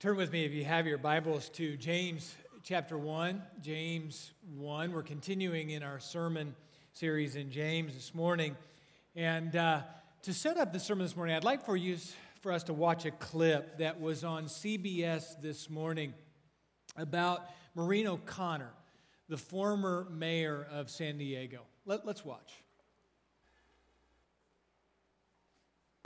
Turn with me, if you have your Bibles, to James chapter 1. James 1. We're continuing in our sermon series in James this morning. And uh, to set up the sermon this morning, I'd like for you for us to watch a clip that was on CBS this morning about Maureen O'Connor, the former mayor of San Diego. Let, let's watch.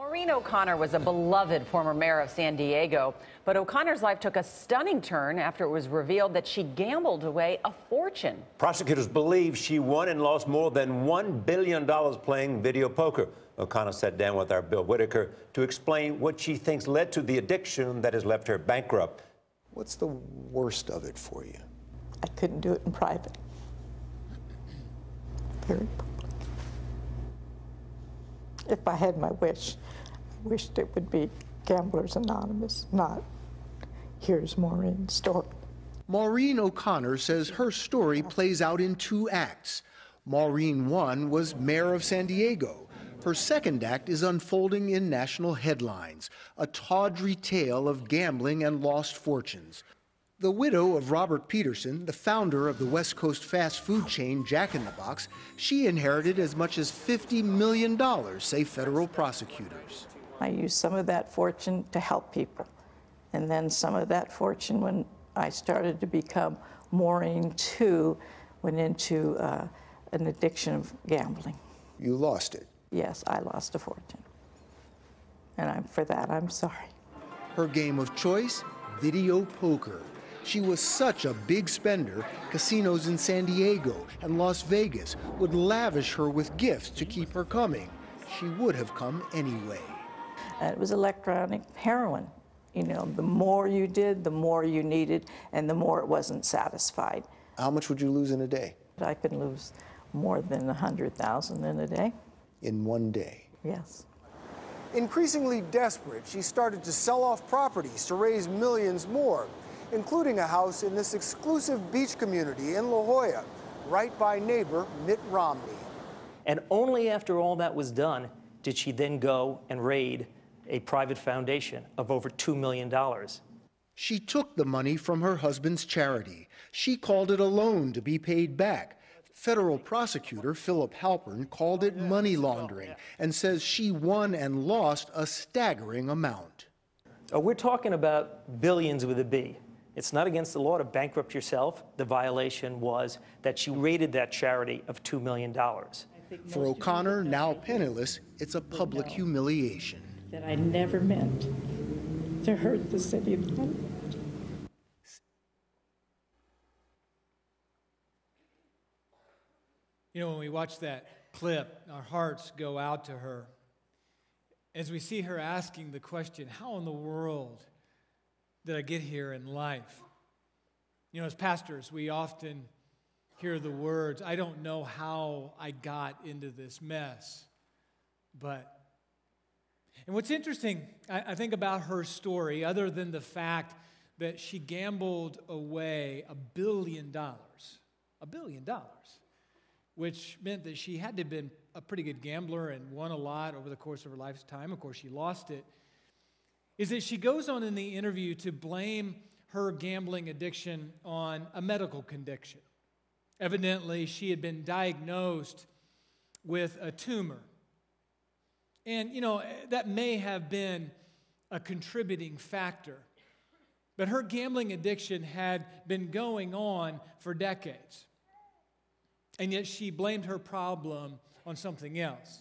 Maureen O'Connor was a beloved former mayor of San Diego, but O'Connor's life took a stunning turn after it was revealed that she gambled away a fortune. Prosecutors believe she won and lost more than $1 billion playing video poker. O'Connor sat down with our Bill Whitaker to explain what she thinks led to the addiction that has left her bankrupt. What's the worst of it for you? I couldn't do it in private. Very public. if I had my wish, I wished it would be Gamblers Anonymous, not here's Maureen's story. Maureen O'Connor says her story plays out in two acts. Maureen 1 was mayor of San Diego. Her second act is unfolding in national headlines, a tawdry tale of gambling and lost fortunes. The widow of Robert Peterson, the founder of the West Coast fast food chain Jack in the Box, she inherited as much as $50 million, say federal prosecutors. I used some of that fortune to help people. And then some of that fortune, when I started to become Maureen 2, went into uh, an addiction of gambling. You lost it? Yes, I lost a fortune. And I'm, for that, I'm sorry. Her game of choice? Video poker. She was such a big spender, casinos in San Diego and Las Vegas would lavish her with gifts to keep her coming. She would have come anyway. It was electronic heroin. You know, the more you did, the more you needed, and the more it wasn't satisfied. How much would you lose in a day? I could lose more than a hundred thousand in a day. In one day? Yes. Increasingly desperate, she started to sell off properties to raise millions more including a house in this exclusive beach community in La Jolla, right by neighbor Mitt Romney. And only after all that was done did she then go and raid a private foundation of over $2 million. She took the money from her husband's charity. She called it a loan to be paid back. Federal prosecutor Philip Halpern called it money laundering and says she won and lost a staggering amount. Uh, we're talking about billions with a B. It's not against the law to bankrupt yourself. The violation was that she raided that charity of $2 million. For O'Connor, now penniless, it's a public humiliation. That I never meant to hurt the city of You know, when we watch that clip, our hearts go out to her as we see her asking the question, How in the world did I get here in life? You know, as pastors, we often hear the words, I don't know how I got into this mess, but. And what's interesting, I, I think, about her story, other than the fact that she gambled away a billion dollars, a billion dollars, which meant that she had to have been a pretty good gambler and won a lot over the course of her lifetime. Of course, she lost it is that she goes on in the interview to blame her gambling addiction on a medical condition. Evidently, she had been diagnosed with a tumor. And, you know, that may have been a contributing factor. But her gambling addiction had been going on for decades. And yet she blamed her problem on something else.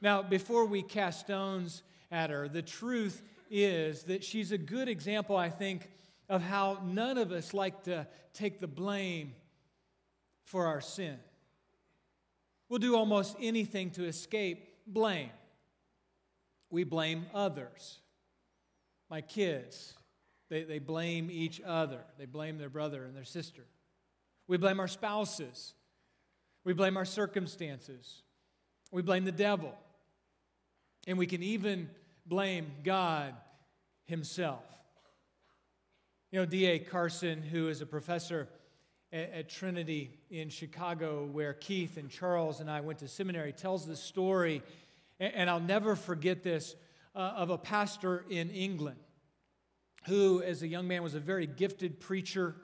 Now, before we cast stones at her. The truth is that she's a good example, I think, of how none of us like to take the blame for our sin. We'll do almost anything to escape blame. We blame others. My kids, they, they blame each other, they blame their brother and their sister. We blame our spouses. We blame our circumstances. We blame the devil. And we can even blame God Himself. You know, D.A. Carson, who is a professor at, Trinity in Chicago, where Keith and Charles and I went to seminary, tells the story, and, I'll never forget this, uh, of a pastor in England who, as a young man, was a very gifted preacher.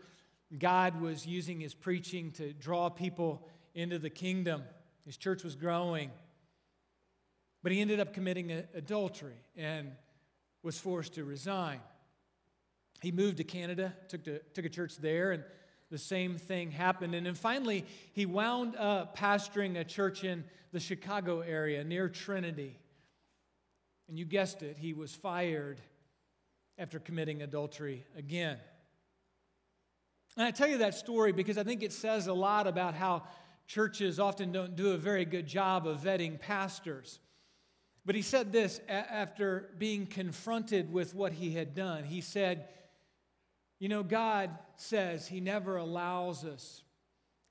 God was using his preaching to draw people into the kingdom. His church was growing. But he ended up committing adultery and was forced to resign. He moved to Canada, took, to, took a church there, and the same thing happened. And then finally, he wound up pastoring a church in the Chicago area near Trinity. And you guessed it, he was fired after committing adultery again. And I tell you that story because I think it says a lot about how churches often don't do a very good job of vetting pastors. But he said this after being confronted with what he had done. He said, You know, God says He never allows us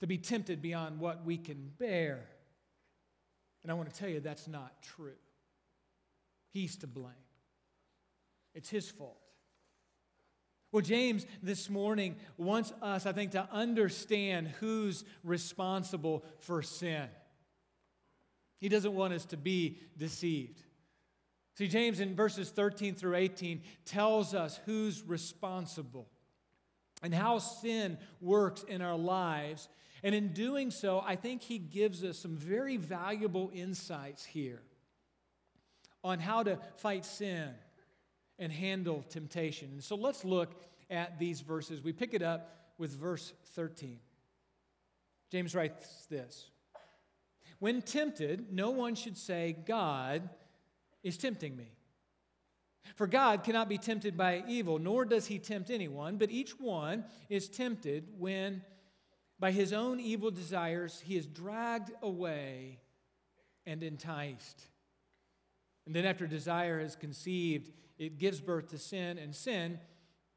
to be tempted beyond what we can bear. And I want to tell you that's not true. He's to blame, it's His fault. Well, James this morning wants us, I think, to understand who's responsible for sin. He doesn't want us to be deceived. See, James in verses 13 through 18 tells us who's responsible and how sin works in our lives. And in doing so, I think he gives us some very valuable insights here on how to fight sin and handle temptation. And so let's look at these verses. We pick it up with verse 13. James writes this When tempted, no one should say, God is tempting me. For God cannot be tempted by evil, nor does he tempt anyone, but each one is tempted when, by his own evil desires, he is dragged away and enticed. And then, after desire has conceived, it gives birth to sin, and sin,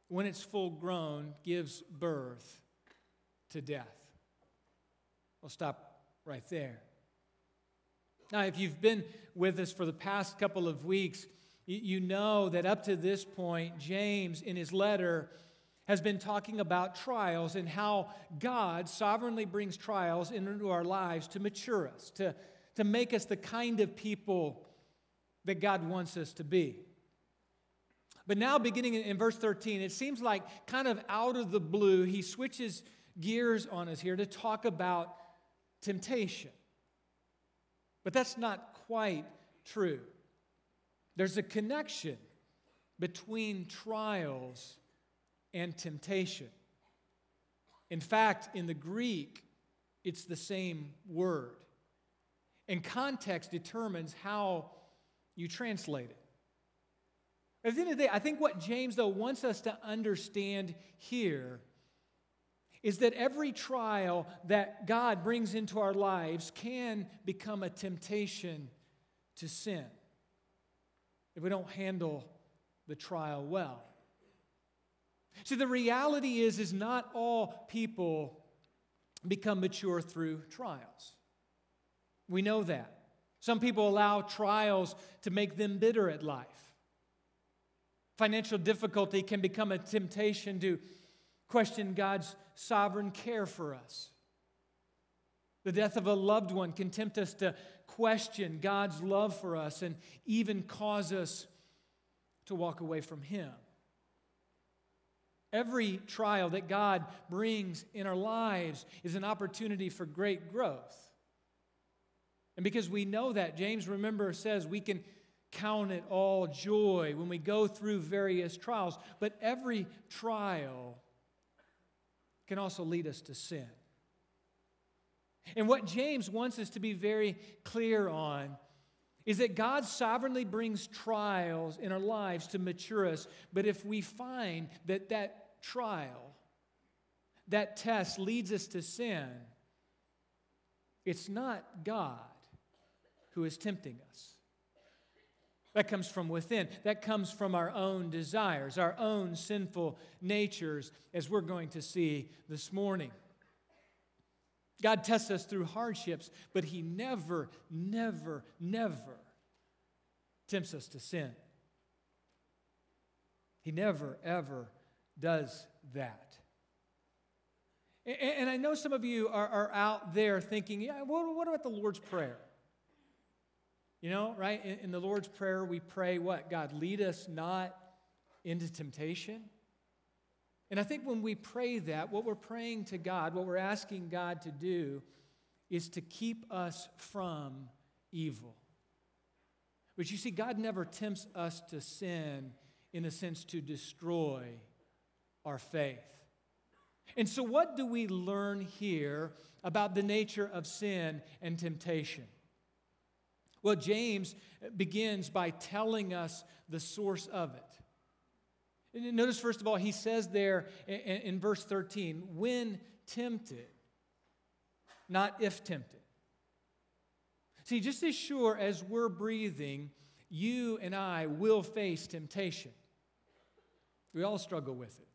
when it's full grown, gives birth to death. We'll stop right there. Now, if you've been with us for the past couple of weeks, you know that up to this point, James, in his letter, has been talking about trials and how God sovereignly brings trials into our lives to mature us, to, to make us the kind of people that God wants us to be. But now, beginning in verse 13, it seems like kind of out of the blue, he switches gears on us here to talk about temptation. But that's not quite true. There's a connection between trials and temptation. In fact, in the Greek, it's the same word. And context determines how you translate it. At the end of the day, I think what James, though, wants us to understand here is that every trial that God brings into our lives can become a temptation to sin if we don't handle the trial well. See, the reality is, is not all people become mature through trials. We know that. Some people allow trials to make them bitter at life. Financial difficulty can become a temptation to question God's sovereign care for us. The death of a loved one can tempt us to question God's love for us and even cause us to walk away from Him. Every trial that God brings in our lives is an opportunity for great growth. And because we know that, James, remember, says we can count it all joy when we go through various trials. But every trial can also lead us to sin. And what James wants us to be very clear on is that God sovereignly brings trials in our lives to mature us. But if we find that that trial, that test leads us to sin, it's not God who is tempting us. That comes from within. That comes from our own desires, our own sinful natures, as we're going to see this morning. God tests us through hardships, but He never, never, never tempts us to sin. He never, ever does that. And I know some of you are, are out there thinking, yeah, what, what about the Lord's Prayer? You know, right? In, in, the Lord's Prayer, we pray what? God, lead us not into temptation? And I think when we pray that, what we're praying to God, what we're asking God to do, is to keep us from evil. But you see, God never tempts us to sin in a sense to destroy our faith. And so, what do we learn here about the nature of sin and temptation? Well, James begins by telling us the source of it. Notice, first of all, he says there in, verse 13, when tempted, not if tempted. See, just as sure as we're breathing, you and I will face temptation. We all struggle with it.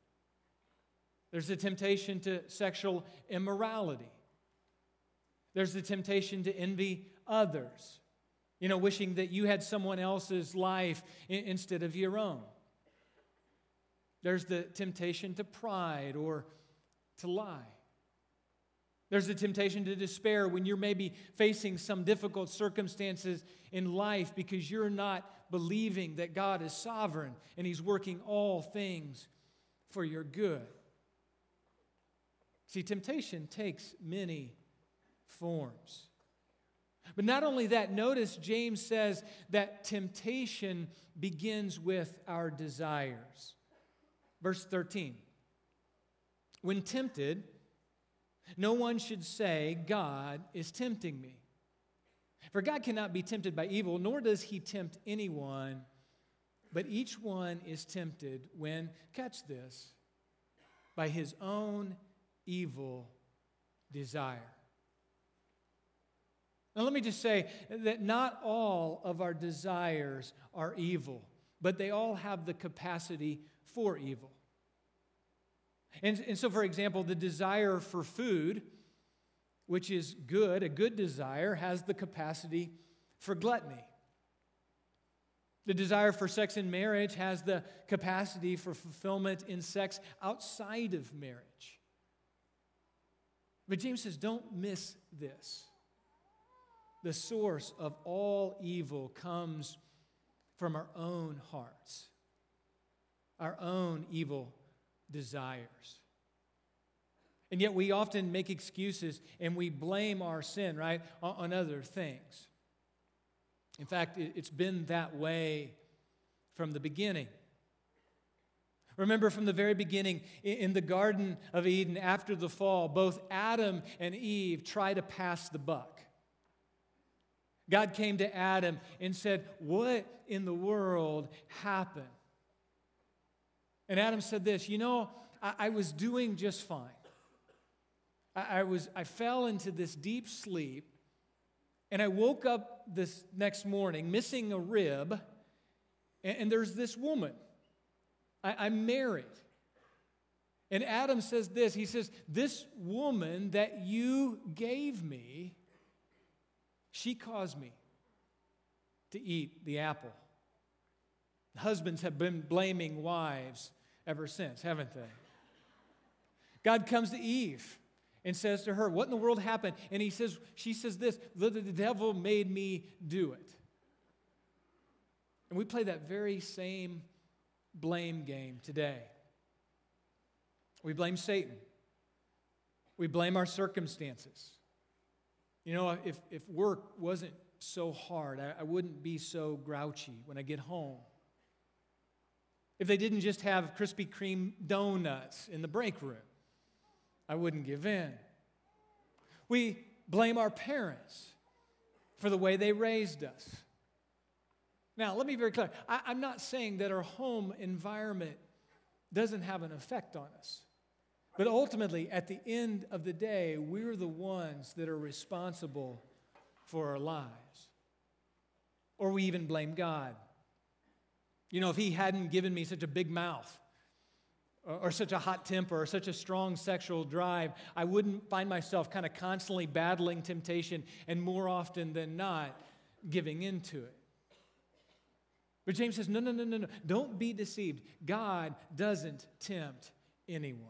There's the temptation to sexual immorality. There's the temptation to envy others, you know, wishing that you had someone else's life instead of your own. There's the temptation to pride or to lie. There's the temptation to despair when you're maybe facing some difficult circumstances in life because you're not believing that God is sovereign and He's working all things for your good. See, temptation takes many forms. But not only that, notice James says that temptation begins with our desires. Verse 13 When tempted, no one should say, God is tempting me. For God cannot be tempted by evil, nor does he tempt anyone, but each one is tempted when, catch this, by his own evil desire. Now, let me just say that not all of our desires are evil, but they all have the capacity for evil. And, and so, for example, the desire for food, which is good, a good desire, has the capacity for gluttony. The desire for sex in marriage has the capacity for fulfillment in sex outside of marriage. But James says, don't miss this. The source of all evil comes from our own hearts, our own evil desires. And yet we often make excuses and we blame our sin, right, on other things. In fact, it's been that way from the beginning. Remember from the very beginning in the Garden of Eden after the fall, both Adam and Eve try to pass the buck. God came to Adam and said, What in the world happened? And Adam said this You know, I, I was doing just fine. I, I, was, I fell into this deep sleep, and I woke up this next morning missing a rib, and, and there's this woman. I, I'm married. And Adam says this He says, This woman that you gave me, she caused me to eat the apple. Husbands have been blaming wives ever since, haven't they? God comes to Eve and says to her, What in the world happened? And he says, she says this, the, the devil made me do it. And we play that very same blame game today. We blame Satan. We blame our circumstances. You know, if, if work wasn't so hard, I, I wouldn't be so grouchy when I get home. If they didn't just have Krispy Kreme donuts in the break room, I wouldn't give in. We blame our parents for the way they raised us. Now, let me be very clear. I, am not saying that our home environment doesn't have an effect on us. But ultimately, at the end of the day, we're the ones that are responsible for our lives. Or we even blame God. You know, if He hadn't given me such a big mouth, or, or such a hot temper, or such a strong sexual drive, I wouldn't find myself kind of constantly battling temptation and more often than not giving into it. But James says, no, no, no, no, no. Don't be deceived. God doesn't tempt anyone.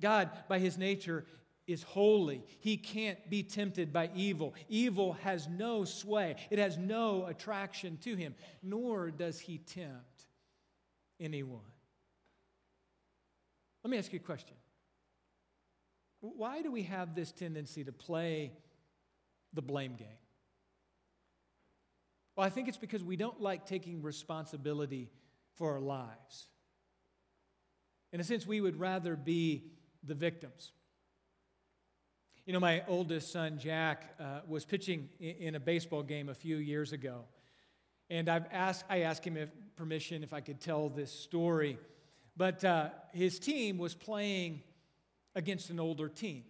God, by his nature, is holy. He can't be tempted by evil. Evil has no sway, it has no attraction to him, nor does he tempt anyone. Let me ask you a question. Why do we have this tendency to play the blame game? Well, I think it's because we don't like taking responsibility for our lives. In a sense, we would rather be the victims. You know, my oldest son, Jack, uh, was pitching in a baseball game a few years ago. And I've asked, I asked him if permission if I could tell this story. But uh, his team was playing against an older team.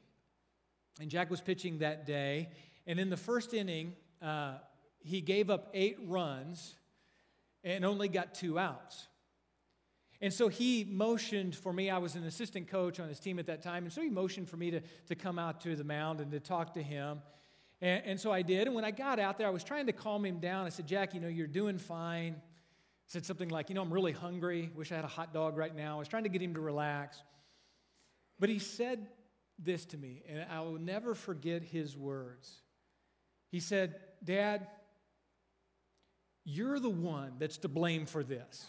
And Jack was pitching that day. And in the first inning, uh, he gave up eight runs and only got two outs. And so he motioned for me. I was an assistant coach on his team at that time. And so he motioned for me to, to come out to the mound and to talk to him. And, and so I did. And when I got out there, I was trying to calm him down. I said, Jack, you know, you're doing fine. I said something like, you know, I'm really hungry. Wish I had a hot dog right now. I was trying to get him to relax. But he said this to me, and I will never forget his words. He said, Dad, you're the one that's to blame for this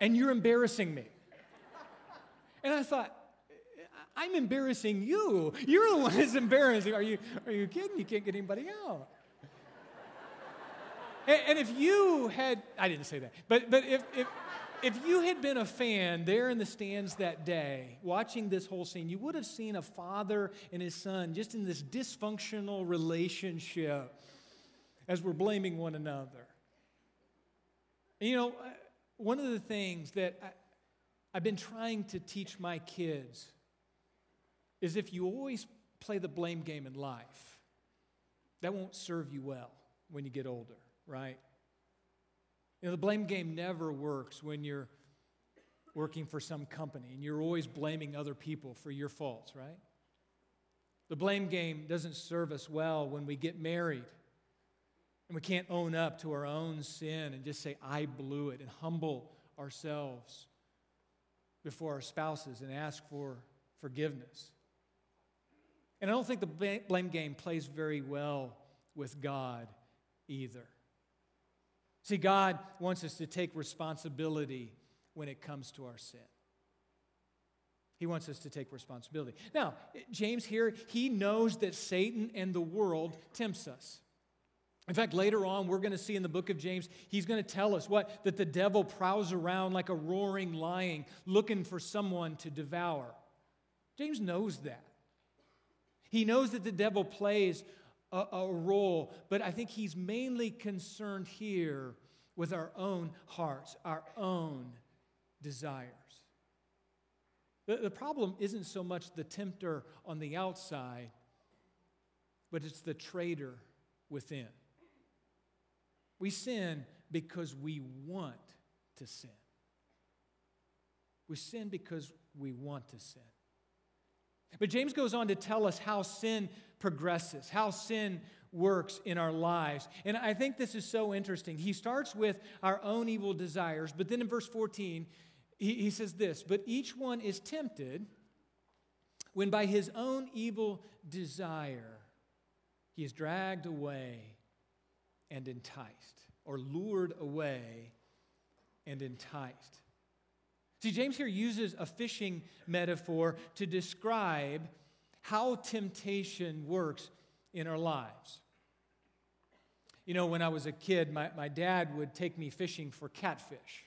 and you're embarrassing me. And I thought, I'm embarrassing you. You're the one that's embarrassing. Are you, are you kidding? You can't get anybody out. And, and if you had, I didn't say that, but, but if, if, if you had been a fan there in the stands that day, watching this whole scene, you would have seen a father and his son just in this dysfunctional relationship as we're blaming one another. You know, one of the things that I, I've been trying to teach my kids is if you always play the blame game in life, that won't serve you well when you get older, right? You know, the blame game never works when you're working for some company and you're always blaming other people for your faults, right? The blame game doesn't serve us well when we get married and we can't own up to our own sin and just say, I blew it, and humble ourselves before our spouses and ask for forgiveness. And I don't think the blame game plays very well with God either. See, God wants us to take responsibility when it comes to our sin. He wants us to take responsibility. Now, James here, he knows that Satan and the world tempts us. In fact, later on, we're going to see in the book of James, he's going to tell us what? That the devil prowls around like a roaring lion looking for someone to devour. James knows that. He knows that the devil plays a, a role, but I think he's mainly concerned here with our own hearts, our own desires. The, the problem isn't so much the tempter on the outside, but it's the traitor within. We sin because we want to sin. We sin because we want to sin. But James goes on to tell us how sin progresses, how sin works in our lives. And I think this is so interesting. He starts with our own evil desires, but then in verse 14, he, he says this But each one is tempted when by his own evil desire he is dragged away and enticed, or lured away and enticed. See, James here uses a fishing metaphor to describe how temptation works in our lives. You know, when I was a kid, my, my dad would take me fishing for catfish.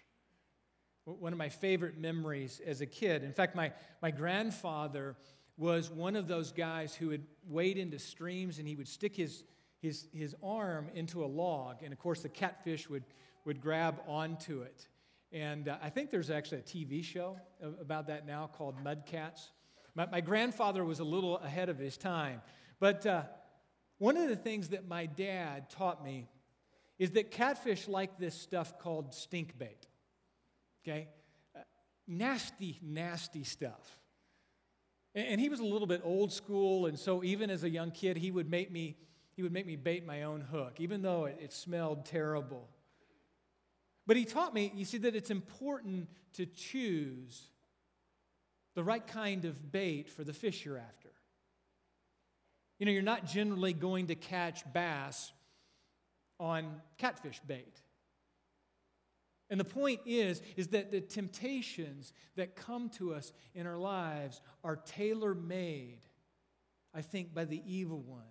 One of my favorite memories as a kid. In fact, my, my grandfather was one of those guys who would wade into streams and he would stick his, his, his arm into a log. And of course, the catfish would, would grab onto it. And uh, I think there's actually a TV show about that now called Mudcats. My, my grandfather was a little ahead of his time. But uh, one of the things that my dad taught me is that catfish like this stuff called stink bait. Okay? Uh, nasty, nasty stuff. And, and he was a little bit old school, and so even as a young kid, he would make me he would make me bait my own hook, even though it, it smelled terrible. But he taught me, you see, that it's important to choose the right kind of bait for the fish you're after. You know, you're not generally going to catch bass on catfish bait. And the point is, is that the temptations that come to us in our lives are tailor made, I think, by the evil one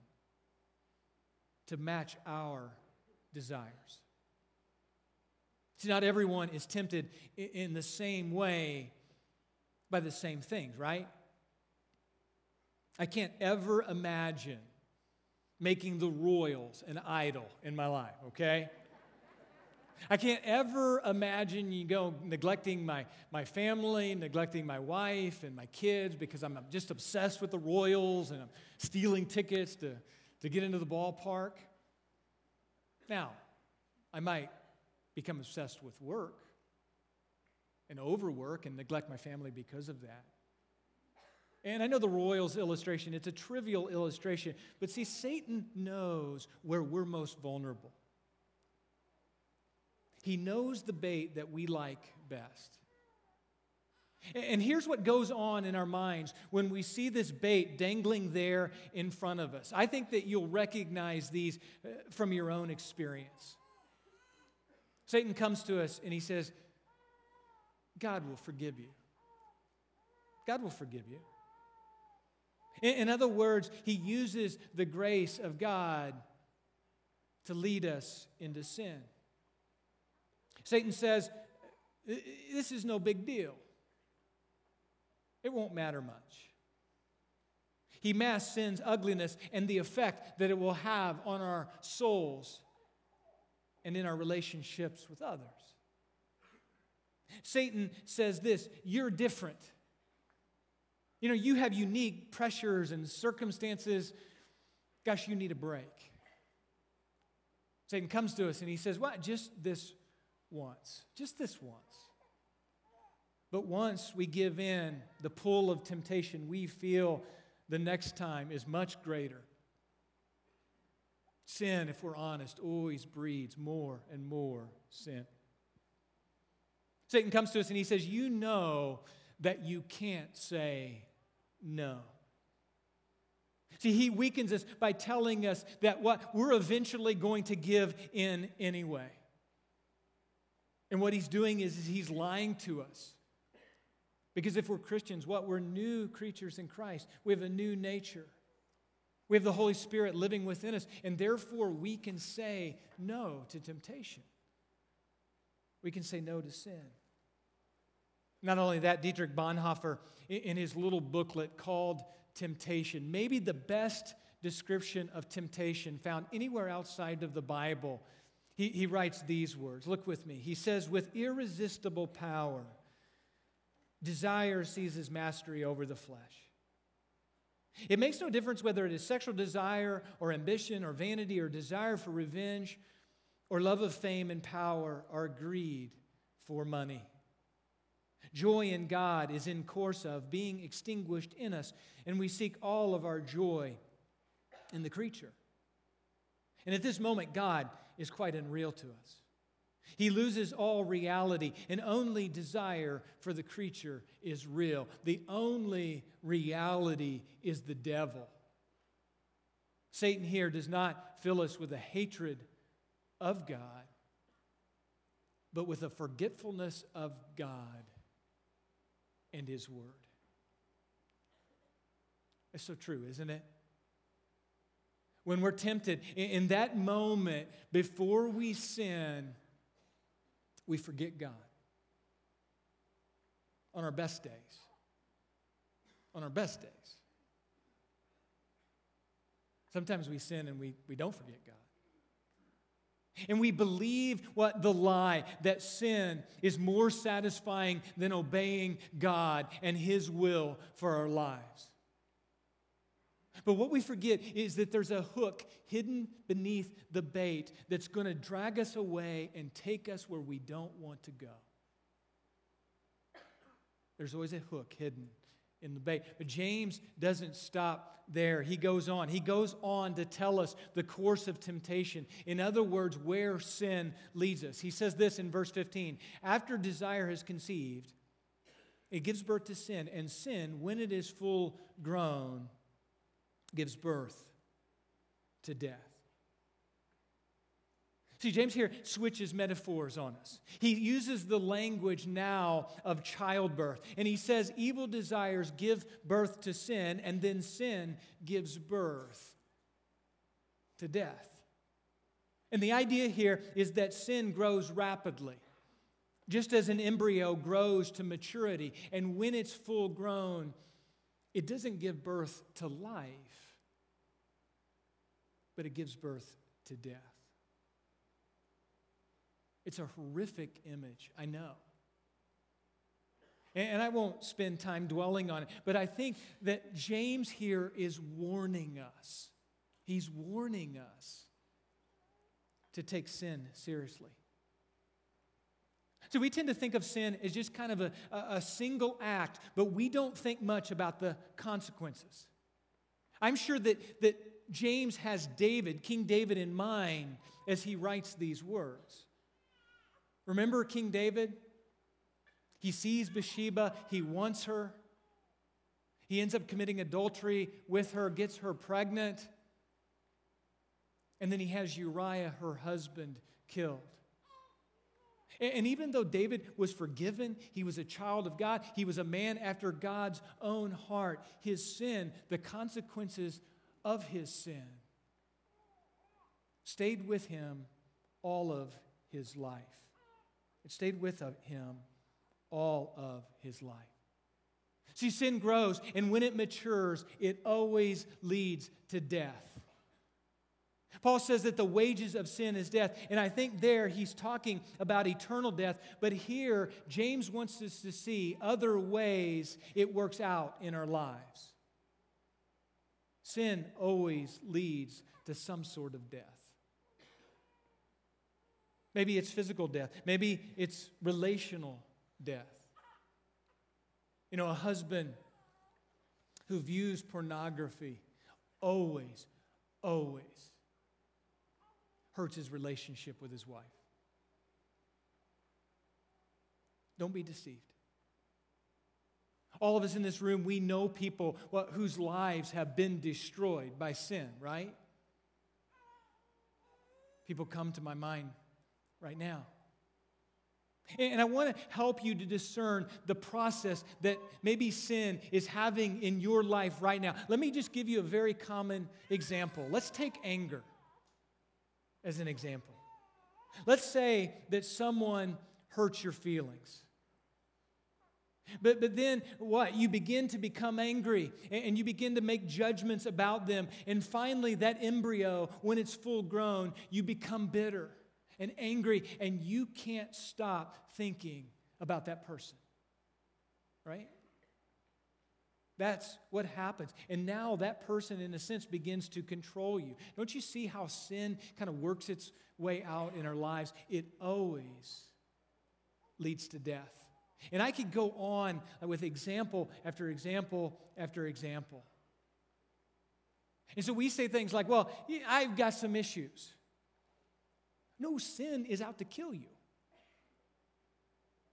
to match our desires. See, not everyone is tempted in the same way by the same things, right? I can't ever imagine making the royals an idol in my life, okay? I can't ever imagine you go neglecting my, my family, neglecting my wife and my kids because I'm just obsessed with the Royals and I'm stealing tickets to, to get into the ballpark. Now, I might become obsessed with work and overwork and neglect my family because of that. And I know the Royals illustration, it's a trivial illustration, but see, Satan knows where we're most vulnerable. He knows the bait that we like best. And here's what goes on in our minds when we see this bait dangling there in front of us. I think that you'll recognize these uh, from your own experience. Satan comes to us and he says, God will forgive you. God will forgive you. In other words, he uses the grace of God to lead us into sin. Satan says, This is no big deal. It won't matter much. He masks sin's ugliness and the effect that it will have on our souls and in our relationships with others. Satan says this you're different. You know, you have unique pressures and circumstances. Gosh, you need a break. Satan comes to us and he says, What? Just this once, just this once. But once we give in, the pull of temptation we feel the next time is much greater. Sin, if we're honest, always breeds more and more sin. Satan comes to us and he says, You know that you can't say no. See, he weakens us by telling us that what we're eventually going to give in anyway. And what he's doing is, is he's lying to us. Because if we're Christians, what? We're new creatures in Christ. We have a new nature. We have the Holy Spirit living within us, and therefore we can say no to temptation. We can say no to sin. Not only that, Dietrich Bonhoeffer, in his little booklet called Temptation, maybe the best description of temptation found anywhere outside of the Bible, he, he writes these words. Look with me. He says, With irresistible power, desire seizes mastery over the flesh. It makes no difference whether it is sexual desire or ambition or vanity or desire for revenge or love of fame and power or greed for money. Joy in God is in course of being extinguished in us, and we seek all of our joy in the creature. And at this moment, God is quite unreal to us. He loses all reality, and only desire for the creature is real. The only reality is the devil. Satan here does not fill us with a hatred of God, but with a forgetfulness of God and His Word. It's so true, isn't it? when we're tempted, in that moment before we sin, we forget God. On our best days. On our best days. Sometimes we sin and we, we don't forget God. And we believe what the lie that sin is more satisfying than obeying God and His will for our lives. But what we forget is that there's a hook hidden beneath the bait that's going to drag us away and take us where we don't want to go. There's always a hook hidden in the bait. But James doesn't stop there. He goes on. He goes on to tell us the course of temptation. In other words, where sin leads us. He says this in verse 15 After desire has conceived, it gives birth to sin, and sin, when it is full grown, gives birth to death. See, James here switches metaphors on us. He uses the language now of childbirth, and he says evil desires give birth to sin, and then sin gives birth to death. And the idea here is that sin grows rapidly, just as an embryo grows to maturity, and when it's full grown, it doesn't give birth to life, but it gives birth to death. It's a horrific image, I know. And I won't spend time dwelling on it, but I think that James here is warning us. He's warning us to take sin seriously. So we tend to think of sin as just kind of a, a, single act, but we don't think much about the consequences. I'm sure that, that James has David, King David, in mind as he writes these words. Remember King David? He sees Bathsheba, he wants her. He ends up committing adultery with her, gets her pregnant. And then he has Uriah, her husband, killed. And even though David was forgiven, he was a child of God, he was a man after God's own heart, his sin, the consequences of his sin, stayed with him all of his life. It stayed with him all of his life. See, sin grows, and when it matures, it always leads to death. Paul says that the wages of sin is death, and I think there he's talking about eternal death, but here James wants us to see other ways it works out in our lives. Sin always leads to some sort of death. Maybe it's physical death. Maybe it's relational death. You know, a husband who views pornography always, always hurts his relationship with his wife. Don't be deceived. All of us in this room, we know people whose lives have been destroyed by sin, right? People come to my mind right now. And I want to help you to discern the process that maybe sin is having in your life right now. Let me just give you a very common example. Let's take anger as an example. Let's say that someone hurts your feelings. But, but then what? You begin to become angry and, you begin to make judgments about them. And finally, that embryo, when it's full grown, you become bitter and angry, and you can't stop thinking about that person. Right? That's what happens. And now that person, in a sense, begins to control you. Don't you see how sin kind of works its way out in our lives? It always leads to death. And I could go on with example after example after example. And so we say things like, well, I've got some issues. No, sin is out to kill you.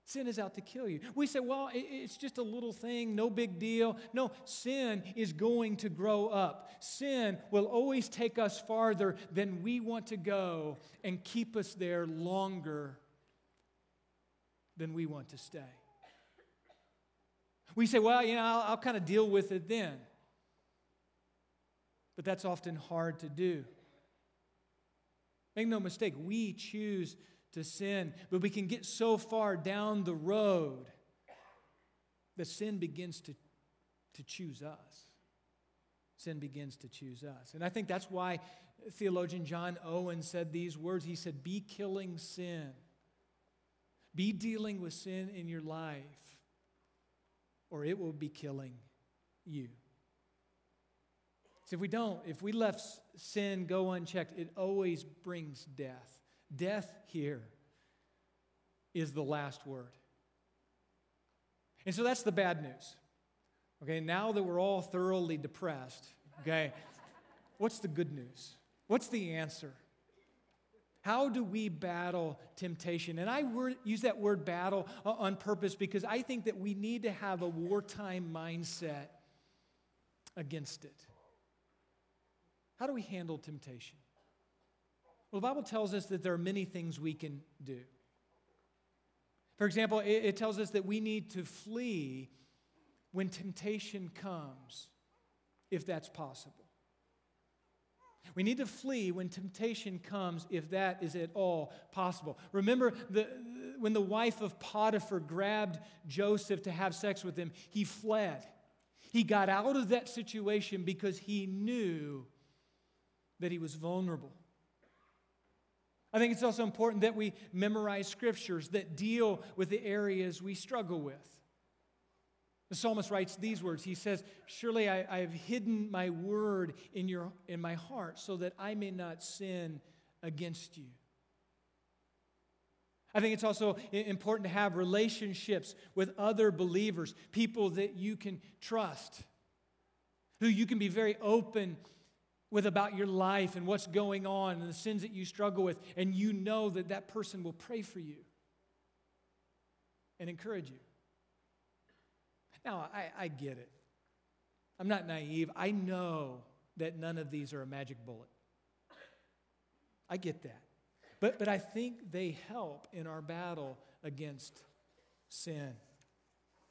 Sin is out to kill you. We say, well, it's just a little thing, no big deal. No, sin is going to grow up. Sin will always take us farther than we want to go and keep us there longer than we want to stay. We say, well, you know, I'll, I'll kind of deal with it then. But that's often hard to do. Make no mistake, we choose to sin, but we can get so far down the road that sin begins to, to choose us. Sin begins to choose us. And I think that's why theologian John Owen said these words. He said, Be killing sin, be dealing with sin in your life, or it will be killing you. So if we don't, if we left sin go unchecked, it always brings death. Death here is the last word. And so that's the bad news. Okay, now that we're all thoroughly depressed, okay, what's the good news? What's the answer? How do we battle temptation? And I word, use that word battle uh, on purpose because I think that we need to have a wartime mindset against it. How do we handle temptation? Well, the Bible tells us that there are many things we can do. For example, it, it tells us that we need to flee when temptation comes, if that's possible. We need to flee when temptation comes, if that is at all possible. Remember, the, when the wife of Potiphar grabbed Joseph to have sex with him, he fled. He got out of that situation because he knew that he was vulnerable. I think it's also important that we memorize scriptures that deal with the areas we struggle with. The psalmist writes these words. He says, Surely I, I, have hidden my word in, your, in my heart so that I may not sin against you. I think it's also important to have relationships with other believers, people that you can trust, who you can be very open with about your life and what's going on and the sins that you struggle with, and you know that that person will pray for you and encourage you. Now, I, I get it. I'm not naive. I know that none of these are a magic bullet. I get that. But, but I think they help in our battle against sin.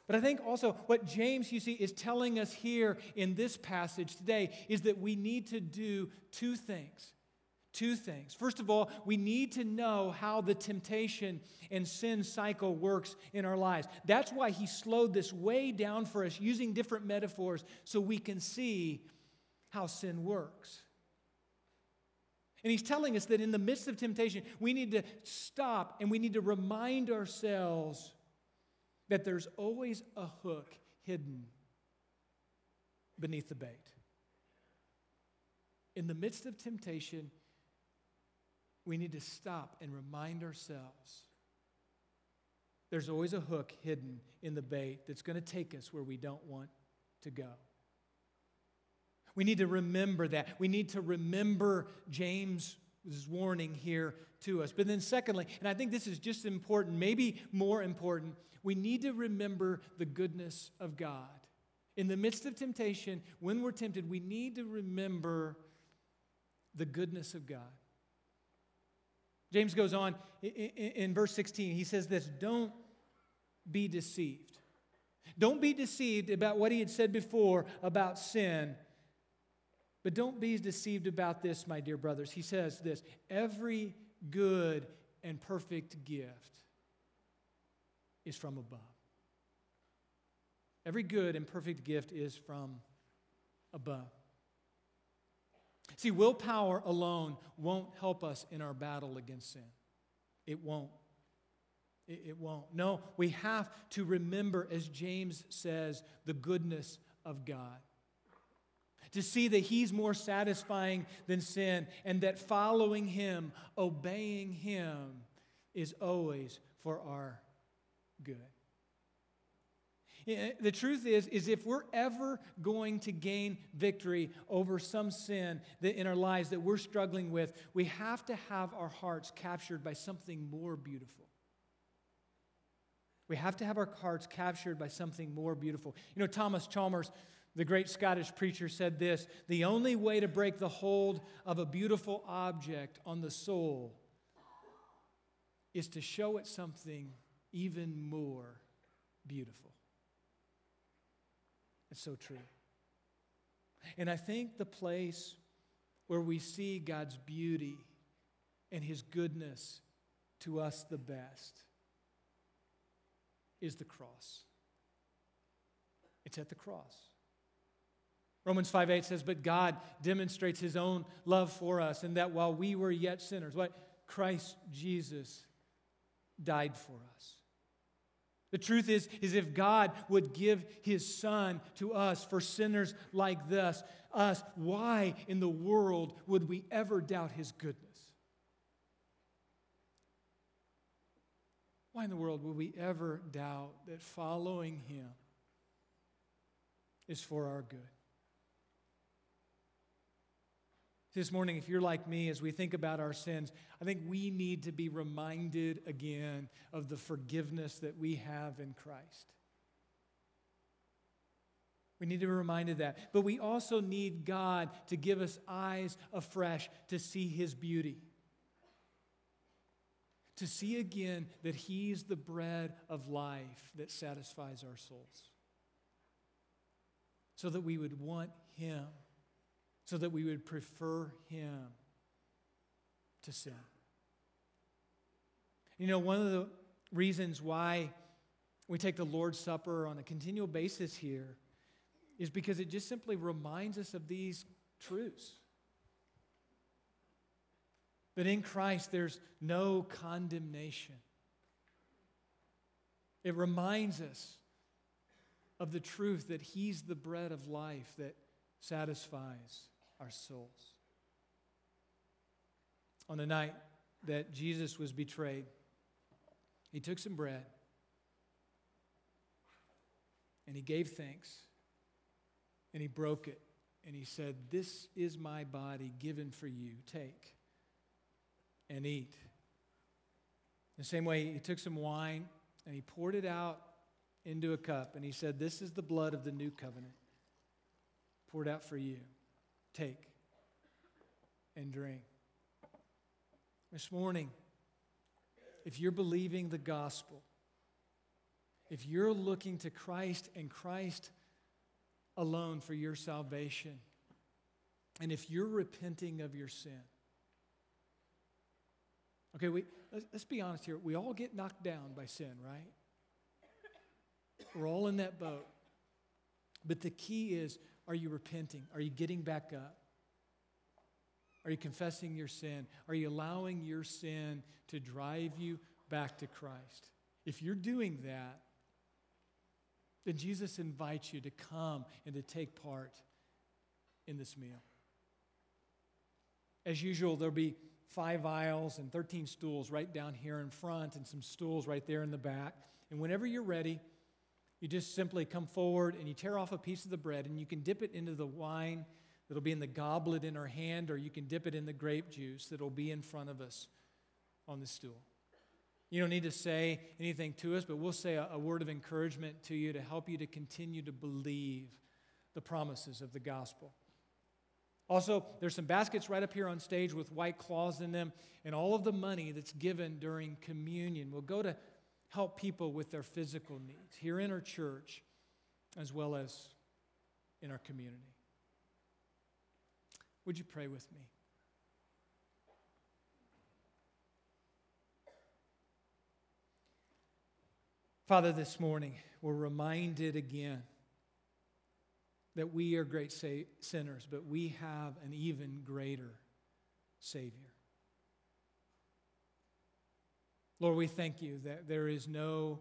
But I think also what James, you see, is telling us here in this passage today is that we need to do two things. Two things. First of all, we need to know how the temptation and sin cycle works in our lives. That's why he slowed this way down for us using different metaphors so we can see how sin works. And he's telling us that in the midst of temptation, we need to stop and we need to remind ourselves that there's always a hook hidden beneath the bait. In the midst of temptation, we need to stop and remind ourselves there's always a hook hidden in the bait that's going to take us where we don't want to go. We need to remember that. We need to remember James' warning here to us. But then, secondly, and I think this is just important, maybe more important, we need to remember the goodness of God. In the midst of temptation, when we're tempted, we need to remember the goodness of God. James goes on in, verse 16. He says this Don't be deceived. Don't be deceived about what he had said before about sin. But don't be deceived about this, my dear brothers. He says this every good and perfect gift is from above. Every good and perfect gift is from above. See, willpower alone won't help us in our battle against sin. It won't. It, it, won't. No, we have to remember, as James says, the goodness of God. To see that He's more satisfying than sin, and that following Him, obeying Him, is always for our good. Eh, the truth is, is if we're ever going to gain victory over some sin that in our lives that we're struggling with, we have to have our hearts captured by something more beautiful. We have to have our hearts captured by something more beautiful. You know, Thomas Chalmers, the great Scottish preacher, said this The only way to break the hold of a beautiful object on the soul is to show it something even more beautiful. It's so true. And I think the place where we see God's beauty and His goodness to us the best is the cross. It's at the cross. Romans 5 8 says, But God demonstrates His own love for us, and that while we were yet sinners, what? Christ Jesus died for us. The truth is, is if God would give his son to us for sinners like this, us, why in the world would we ever doubt his goodness? Why in the world would we ever doubt that following him is for our good? This morning, if you're like me, as we think about our sins, I think we need to be reminded again of the forgiveness that we have in Christ. We need to be reminded that. But we also need God to give us eyes afresh to see His beauty. to see again that He's the bread of life that satisfies our souls. So that we would want Him, so that we would prefer Him to sin. You know, one of the reasons why we take the Lord's Supper on a continual basis here is because it just simply reminds us of these truths. That in Christ there's no condemnation. It reminds us of the truth that He's the bread of life that satisfies our souls. On the night that Jesus was betrayed, He took some bread and He gave thanks and He broke it and He said, This is my body given for you. Take and eat. The same way, he took some wine and he poured it out into a cup and he said, This is the blood of the new covenant poured out for you. Take and drink. This morning, if you're believing the gospel, if you're looking to Christ and Christ alone for your salvation, and if you're repenting of your sin, Okay, we, let's, let's be honest here. We all get knocked down by sin, right? We're all in that boat. But the key is are you repenting? Are you getting back up? Are you confessing your sin? Are you allowing your sin to drive you back to Christ? If you're doing that, then Jesus invites you to come and to take part in this meal. As usual, there'll be five aisles and 13 stools right down here in front and some stools right there in the back. And whenever you're ready, you just simply come forward and you tear off a piece of the bread and you can dip it into the wine that'll be in the goblet in our hand, or you can dip it in the grape juice that'll be in front of us on the stool. You don't need to say anything to us, but we'll say a, a word of encouragement to you to help you to continue to believe the promises of the gospel. Also, there's some baskets right up here on stage with white cloths in them, and all of the money that's given during communion will go to help people with their physical needs here in our church as well as in our community. Would you pray with me? Father, this morning we're reminded again that we are great sa- sinners, but we have an even greater Savior. Lord, we thank you that there is no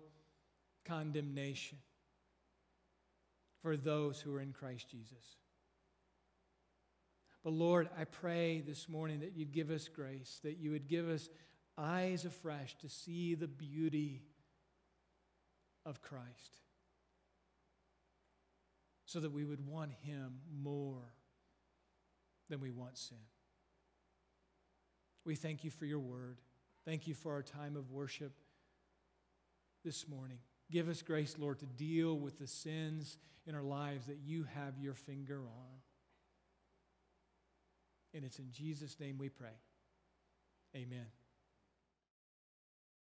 condemnation for those who are in Christ Jesus. But Lord, I pray this morning that you'd give us grace, that you would give us eyes afresh to see the beauty of Christ so that we would want Him more than we want sin. We thank you for your word. Thank you for our time of worship this morning. Give us grace, Lord, to deal with the sins in our lives that you have your finger on. And it's in Jesus' name we pray. Amen.